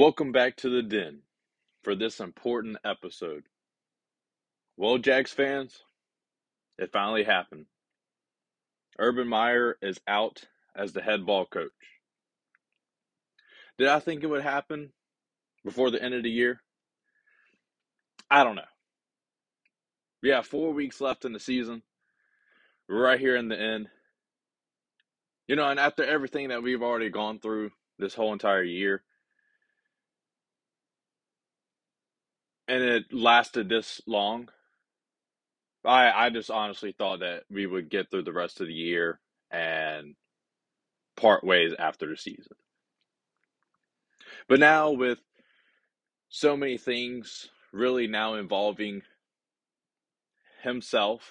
Welcome back to the den for this important episode. Well, Jags fans, it finally happened. Urban Meyer is out as the head ball coach. Did I think it would happen before the end of the year? I don't know. We have four weeks left in the season. We're right here in the end. You know, and after everything that we've already gone through this whole entire year, and it lasted this long, I I just honestly thought that we would get through the rest of the year and part ways after the season. But now with so many things really now involving himself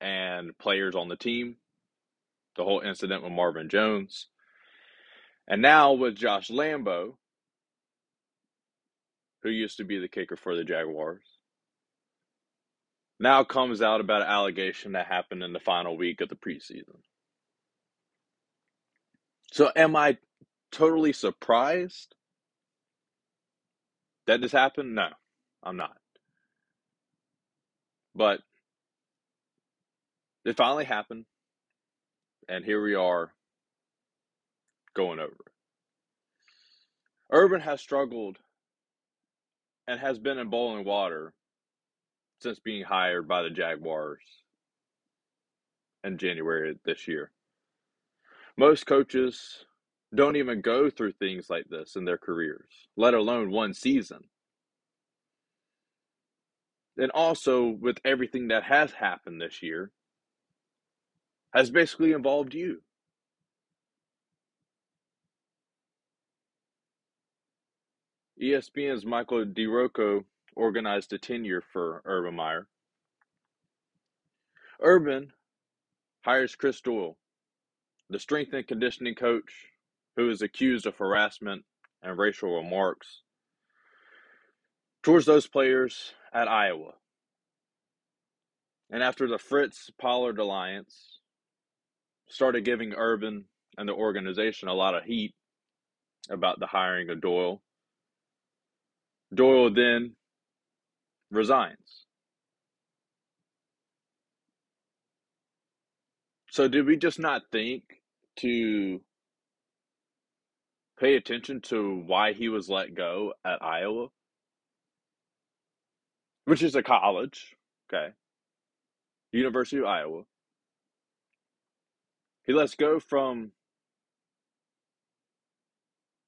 and players on the team, the whole incident with Marvin Jones, and now with Josh Lambo, who used to be the kicker for the Jaguars, now comes out about an allegation that happened in the final week of the preseason. So, am I totally surprised that this happened? No, I'm not. But it finally happened, and here we are going over. Urban has struggled and has been in boiling water since being hired by the Jaguars in January this year. Most coaches don't even go through things like this in their careers, let alone one season. And also, with everything that has happened this year, has basically involved you. ESPN's Michael DiRocco organized a tenure for Urban Meyer. Urban hires Chris Doyle, the strength and conditioning coach who is accused of harassment and racial remarks towards those players at Iowa. And after the Fritz Pollard alliance started giving Urban and the organization a lot of heat about the hiring of Doyle, Doyle then resigns. So, did we just not think to pay attention to why he was let go at Iowa? Which is a college, okay? University of Iowa. He lets go from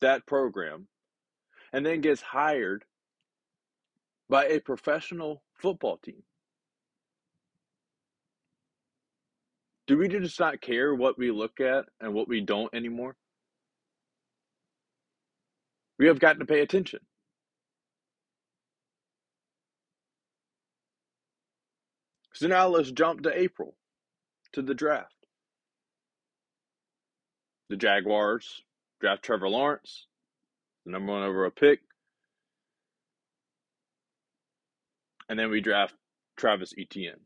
that program and then gets hired by a professional football team. Do we just not care what we look at and what we don't anymore? We have gotten to pay attention. So now let's jump to April, to the draft. The Jaguars draft Trevor Lawrence, the number one overall pick. And then we draft Travis Etienne.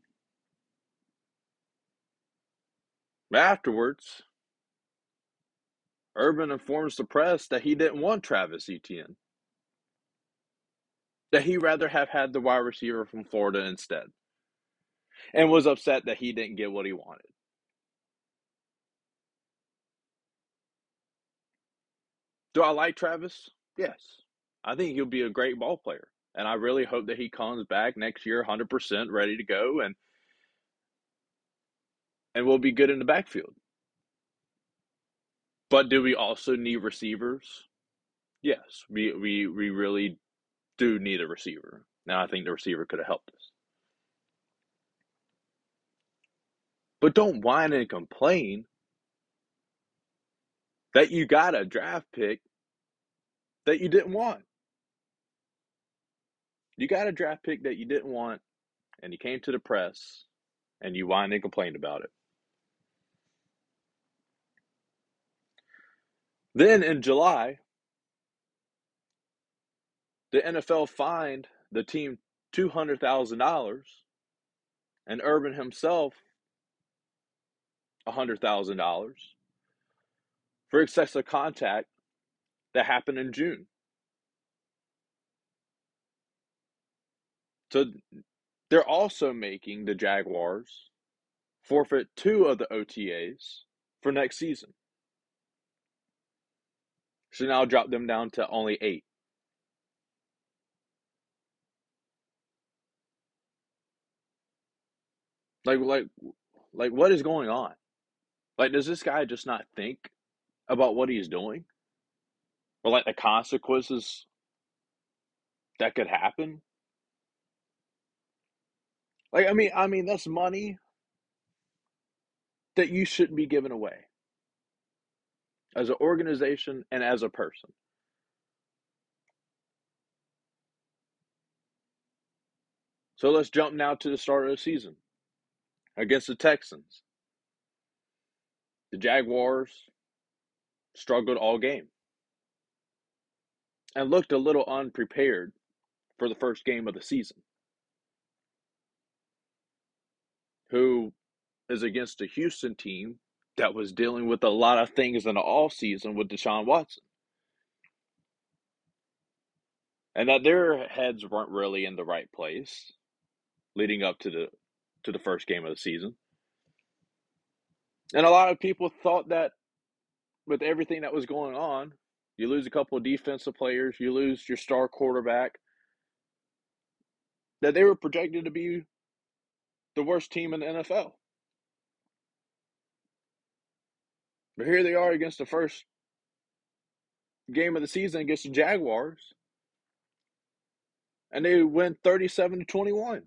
Afterwards, Urban informs the press that he didn't want Travis Etienne. That he rather have had the wide receiver from Florida instead. And was upset that he didn't get what he wanted. Do I like Travis? Yes. I think he'll be a great ball player. And I really hope that he comes back next year 100% ready to go and and we'll be good in the backfield. But do we also need receivers? Yes, we we we really do need a receiver. Now I think the receiver could have helped us. But don't whine and complain that you got a draft pick that you didn't want. You got a draft pick that you didn't want, and you came to the press and you whined and complained about it. Then in July, the NFL fined the team $200,000 and Urban himself $100,000 for excessive contact that happened in June. So they're also making the Jaguars forfeit two of the OTAs for next season. So now drop them down to only eight. Like, like, like, what is going on? Like, does this guy just not think about what he's doing, or like the consequences that could happen? Like, I mean, I mean, that's money that you shouldn't be giving away as an organization and as a person. So let's jump now to the start of the season against the Texans. The Jaguars struggled all game and looked a little unprepared for the first game of the season. Who is against a Houston team that was dealing with a lot of things in the off season with Deshaun Watson. And that their heads weren't really in the right place leading up to the to the first game of the season. And a lot of people thought that with everything that was going on, you lose a couple of defensive players, you lose your star quarterback, that they were projected to be the worst team in the NFL. But here they are against the first game of the season against the Jaguars. And they win 37 to 21.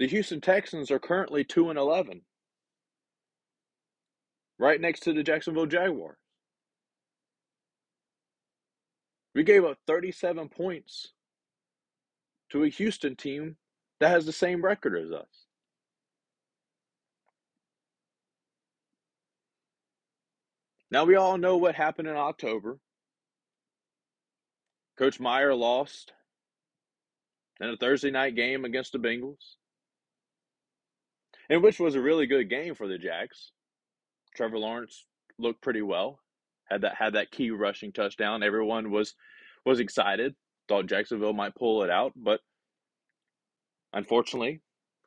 The Houston Texans are currently 2 and 11. Right next to the Jacksonville Jaguars. We gave up 37 points to a Houston team that has the same record as us. Now we all know what happened in October. Coach Meyer lost in a Thursday night game against the Bengals, and which was a really good game for the Jacks. Trevor Lawrence looked pretty well, had that had that key rushing touchdown. Everyone was was excited, thought Jacksonville might pull it out, but unfortunately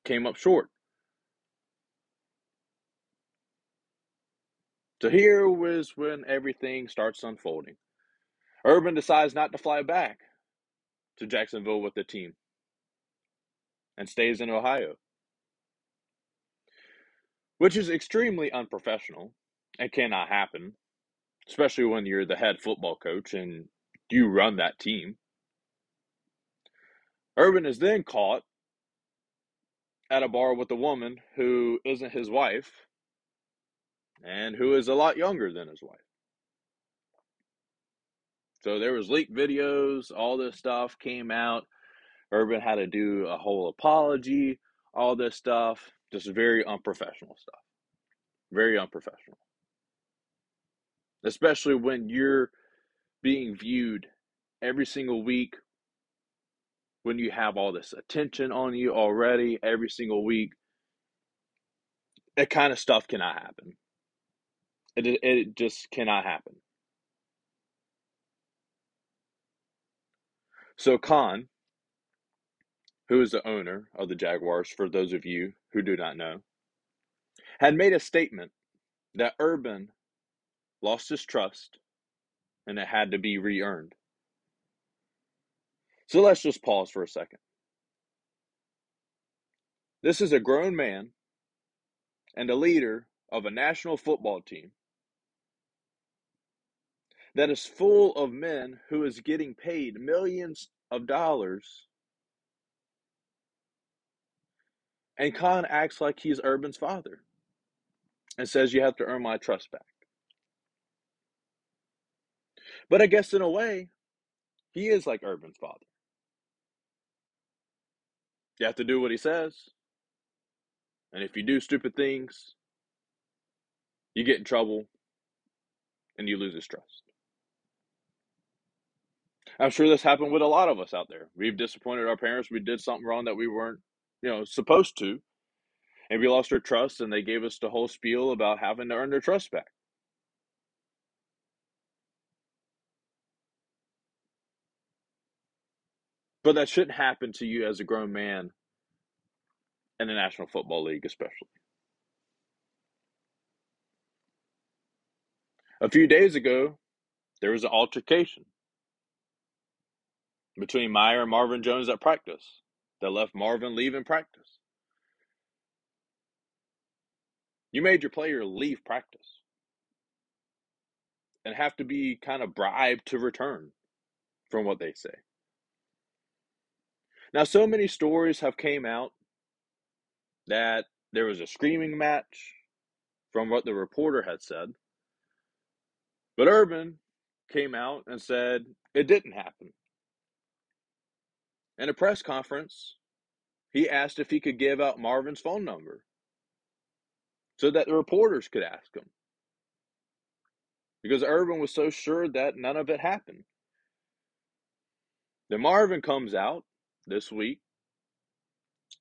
came up short. So here was when everything starts unfolding. Urban decides not to fly back to Jacksonville with the team and stays in Ohio, which is extremely unprofessional and cannot happen, especially when you're the head football coach and you run that team. Urban is then caught at a bar with a woman who isn't his wife and who is a lot younger than his wife. So there was leaked videos, all this stuff came out. Urban had to do a whole apology, all this stuff, just very unprofessional stuff. Very unprofessional. Especially when you're being viewed every single week when you have all this attention on you already every single week. That kind of stuff cannot happen. It it just cannot happen. So Khan, who is the owner of the Jaguars, for those of you who do not know, had made a statement that Urban lost his trust and it had to be re earned. So let's just pause for a second. This is a grown man and a leader of a national football team that is full of men who is getting paid millions of dollars. And Khan acts like he's Urban's father and says, You have to earn my trust back. But I guess in a way, he is like Urban's father. You have to do what he says. And if you do stupid things, you get in trouble and you lose his trust. I'm sure this happened with a lot of us out there. We've disappointed our parents. We did something wrong that we weren't, you know, supposed to. And we lost their trust and they gave us the whole spiel about having to earn their trust back. But that shouldn't happen to you as a grown man in the National Football League, especially. A few days ago, there was an altercation between Meyer and Marvin Jones at practice that left Marvin leaving practice. You made your player leave practice and have to be kind of bribed to return from what they say. Now so many stories have came out that there was a screaming match from what the reporter had said. But Urban came out and said it didn't happen. In a press conference, he asked if he could give out Marvin's phone number so that the reporters could ask him. Because Urban was so sure that none of it happened. Then Marvin comes out this week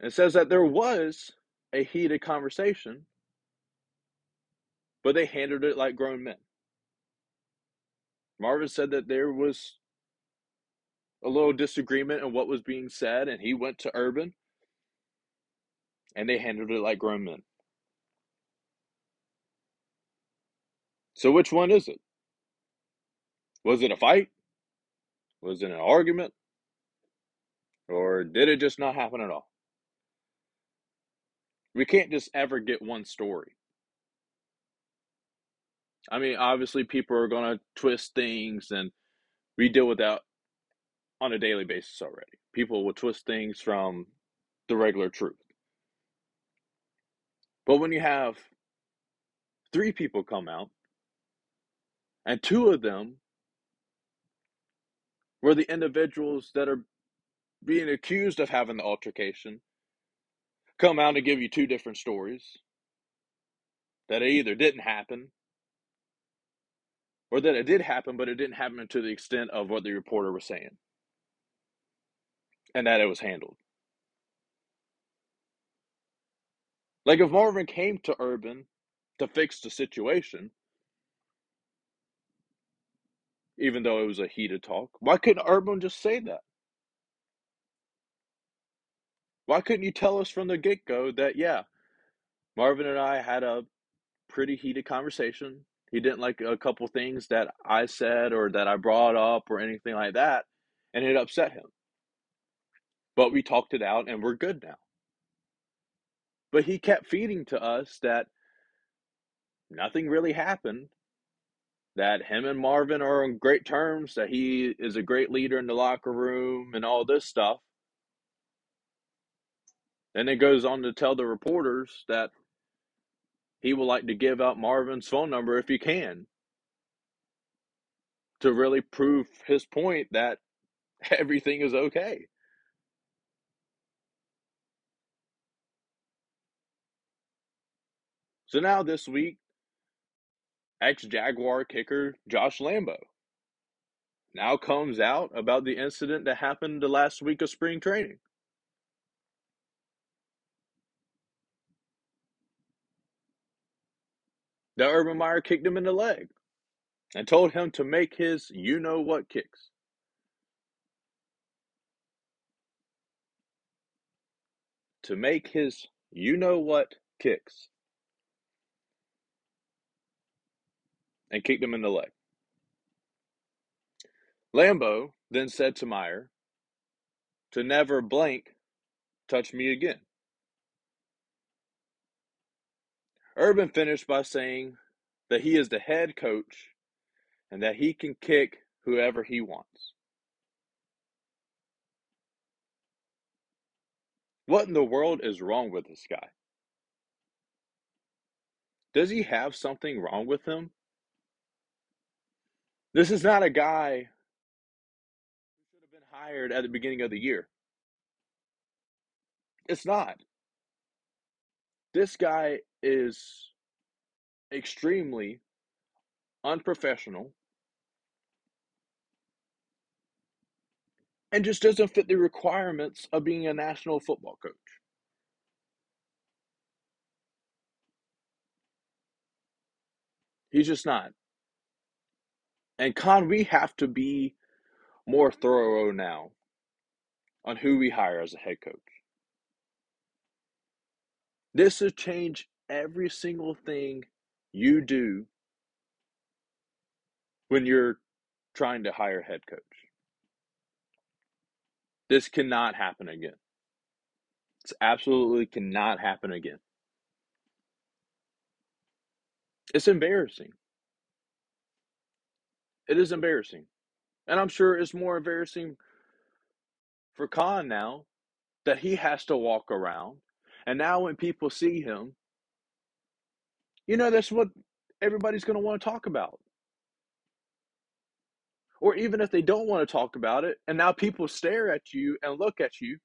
and says that there was a heated conversation, but they handled it like grown men. Marvin said that there was a little disagreement in what was being said, and he went to Urban and they handled it like grown men. So, which one is it? Was it a fight? Was it an argument? Or did it just not happen at all? We can't just ever get one story. I mean, obviously, people are going to twist things, and we deal with that on a daily basis already. People will twist things from the regular truth. But when you have three people come out, and two of them were the individuals that are being accused of having the altercation, come out and give you two different stories that it either didn't happen or that it did happen, but it didn't happen to the extent of what the reporter was saying and that it was handled. Like if Marvin came to Urban to fix the situation, even though it was a heated talk, why couldn't Urban just say that? Why couldn't you tell us from the get go that, yeah, Marvin and I had a pretty heated conversation. He didn't like a couple things that I said or that I brought up or anything like that, and it upset him. But we talked it out and we're good now. But he kept feeding to us that nothing really happened, that him and Marvin are on great terms, that he is a great leader in the locker room and all this stuff. And it goes on to tell the reporters that he would like to give out Marvin's phone number if he can to really prove his point that everything is okay. So now this week, ex Jaguar kicker Josh Lambo now comes out about the incident that happened the last week of spring training. That Urban Meyer kicked him in the leg and told him to make his you know what kicks. To make his you know what kicks. And kicked him in the leg. Lambo then said to Meyer to never blank touch me again. Urban finished by saying that he is the head coach and that he can kick whoever he wants. What in the world is wrong with this guy? Does he have something wrong with him? This is not a guy who should have been hired at the beginning of the year. It's not. This guy is extremely unprofessional and just doesn't fit the requirements of being a national football coach. He's just not. And Khan, we have to be more thorough now on who we hire as a head coach. This will change every single thing you do when you're trying to hire head coach. This cannot happen again. This absolutely cannot happen again. It's embarrassing. It is embarrassing. And I'm sure it's more embarrassing for Khan now that he has to walk around. And now when people see him, you know, that's what everybody's going to want to talk about. Or even if they don't want to talk about it, and now people stare at you and look at you,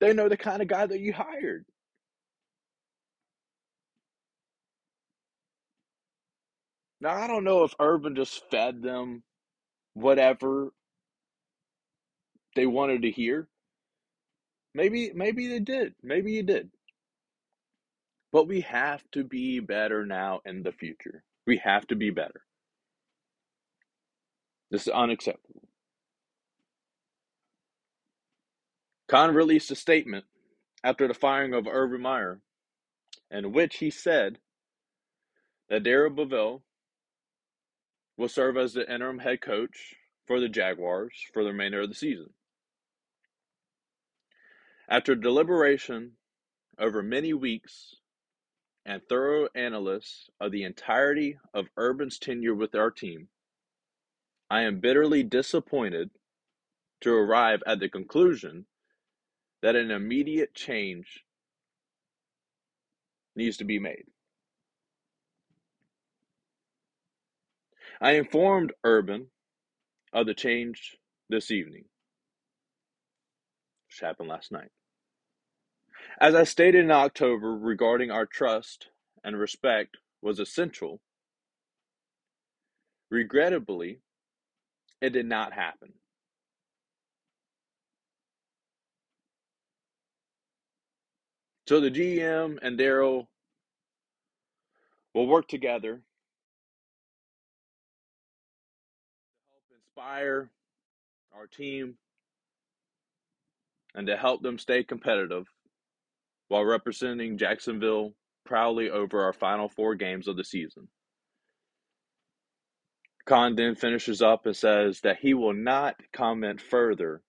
they know the kind of guy that you hired. Now, I don't know if Urban just fed them whatever they wanted to hear. Maybe maybe they did. Maybe you did. But we have to be better now in the future. We have to be better. This is unacceptable. Khan released a statement after the firing of Urban Meyer in which he said that Darrell Bevell will serve as the interim head coach for the Jaguars for the remainder of the season. After deliberation over many weeks and thorough analysis of the entirety of Urban's tenure with our team, I am bitterly disappointed to arrive at the conclusion that an immediate change needs to be made. I informed Urban of the change this evening, which happened last night. As I stated in October regarding our trust and respect was essential, regrettably, it did not happen. So the GM and Darrell will work together to help inspire our team and to help them stay competitive while representing Jacksonville proudly over our final four games of the season. Khan then finishes up and says that he will not comment further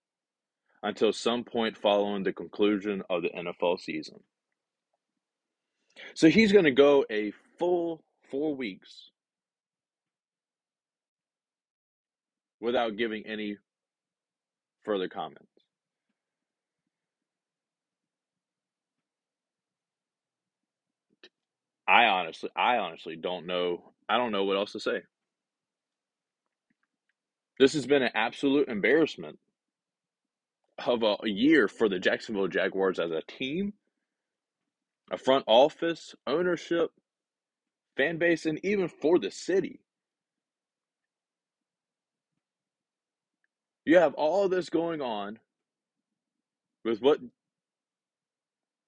until some point following the conclusion of the NFL season. So he's going to go a full four weeks without giving any further comments. I honestly, I honestly don't know. I don't know what else to say. This has been an absolute embarrassment of a year for the Jacksonville Jaguars as a team, a front office, ownership, fan base, and even for the city. You have all this going on with what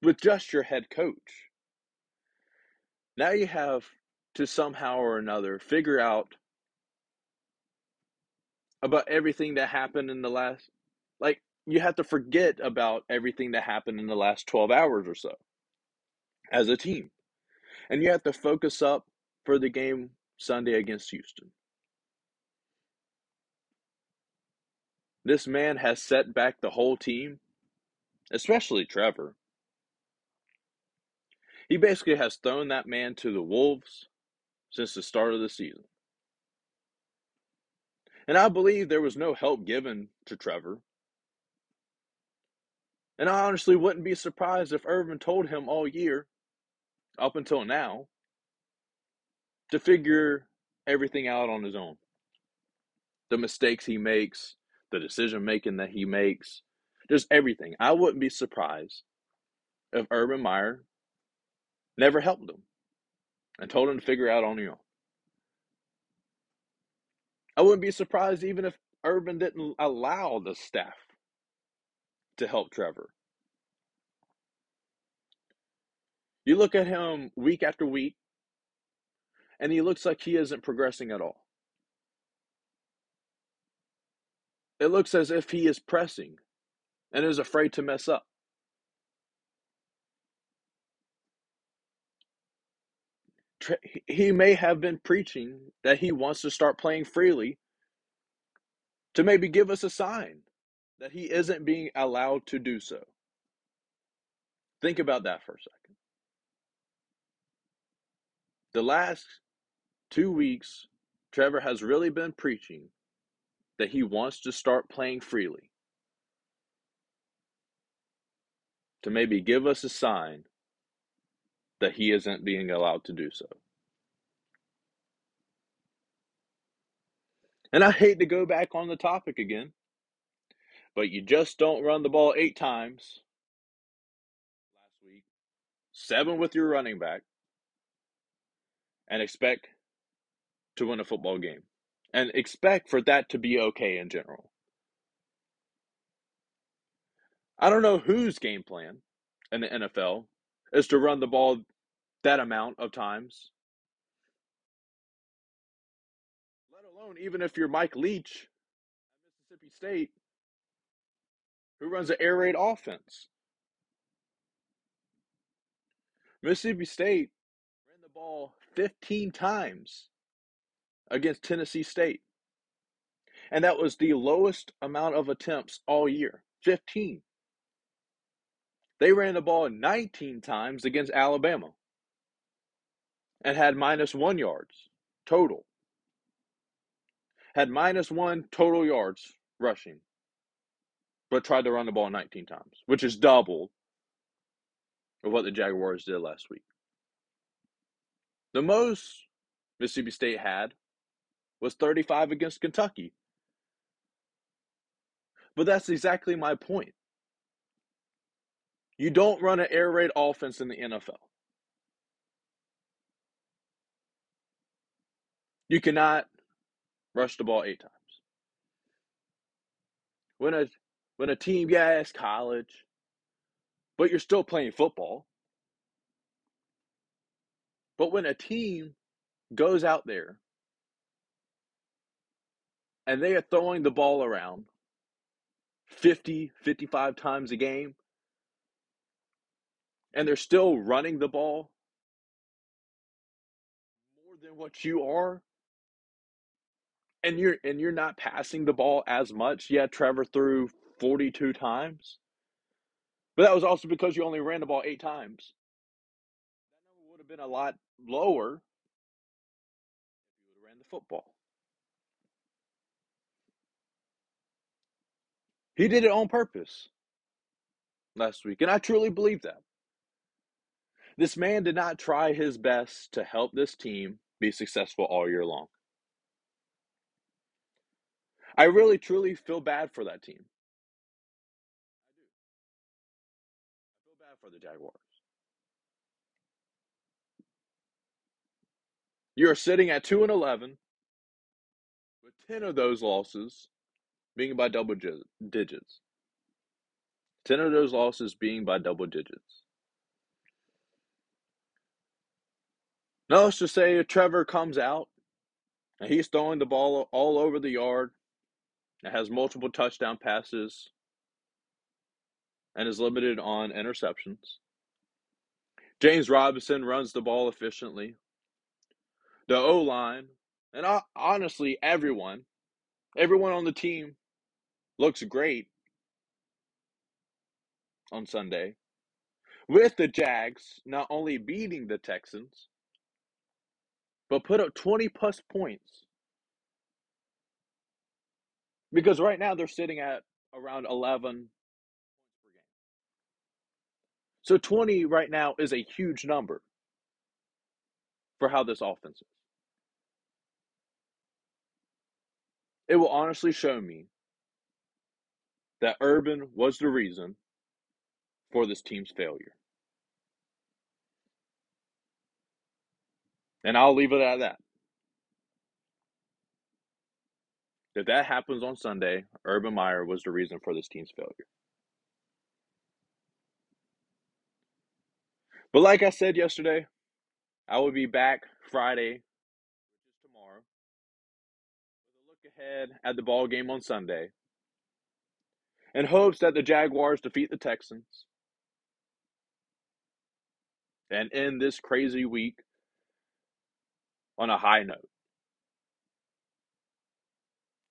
with just your head coach. Now you have to somehow or another figure out about everything that happened in the last like you have to forget about everything that happened in the last 12 hours or so as a team. And you have to focus up for the game Sunday against Houston. This man has set back the whole team, especially Trevor. He basically has thrown that man to the wolves since the start of the season. And I believe there was no help given to Trevor. And I honestly wouldn't be surprised if Urban told him all year, up until now, to figure everything out on his own. The mistakes he makes, the decision making that he makes, just everything. I wouldn't be surprised if Urban Meyer never helped him and told him to figure out on his own. I wouldn't be surprised even if Urban didn't allow the staff to help Trevor. You look at him week after week, and he looks like he isn't progressing at all. It looks as if he is pressing and is afraid to mess up. He may have been preaching that he wants to start playing freely to maybe give us a sign that he isn't being allowed to do so. Think about that for a second. The last two weeks, Trevor has really been preaching that he wants to start playing freely to maybe give us a sign that he isn't being allowed to do so. And I hate to go back on the topic again, but you just don't run the ball eight times last week, seven with your running back, and expect to win a football game. And expect for that to be okay in general. I don't know whose game plan in the NFL is to run the ball that amount of times. Let alone even if you're Mike Leach at Mississippi State, who runs an air raid offense. Mississippi State ran the ball 15 times against Tennessee State. And that was the lowest amount of attempts all year 15. They ran the ball 19 times against Alabama and had minus one yards total. Had minus one total yards rushing, but tried to run the ball 19 times, which is double of what the Jaguars did last week. The most Mississippi State had was 35 against Kentucky. But that's exactly my point. You don't run an air raid offense in the NFL. You cannot rush the ball eight times. When a when a team, yeah, it's college, but you're still playing football. But when a team goes out there and they are throwing the ball around 50, 55 times a game, and they're still running the ball more than what you are, and you're and you're not passing the ball as much. Yeah, Trevor threw 42 times. But that was also because you only ran the ball eight times. That number would have been a lot lower if you would have ran the football. He did it on purpose last week, and I truly believe that. This man did not try his best to help this team be successful all year long. I really truly feel bad for that team. I do. I feel bad for the Jaguars. You're sitting at 2 and 11 with 10 of those losses being by double digits. 10 of those losses being by double digits. Now let's just say Trevor comes out and he's throwing the ball all over the yard. It has multiple touchdown passes and is limited on interceptions. James Robinson runs the ball efficiently. The O line, and honestly, everyone, everyone on the team looks great on Sunday. With the Jags not only beating the Texans, but put up 20 plus points. Because right now they're sitting at around 11 points per game. So 20 right now is a huge number for how this offense is. It will honestly show me that Urban was the reason for this team's failure. And I'll leave it at that. If that happens on Sunday, Urban Meyer was the reason for this team's failure. But like I said yesterday, I will be back Friday, which is tomorrow, with a look ahead at the ball game on Sunday. in hopes that the Jaguars defeat the Texans and end this crazy week on a high note.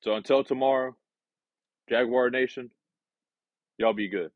So until tomorrow, Jaguar Nation, y'all be good.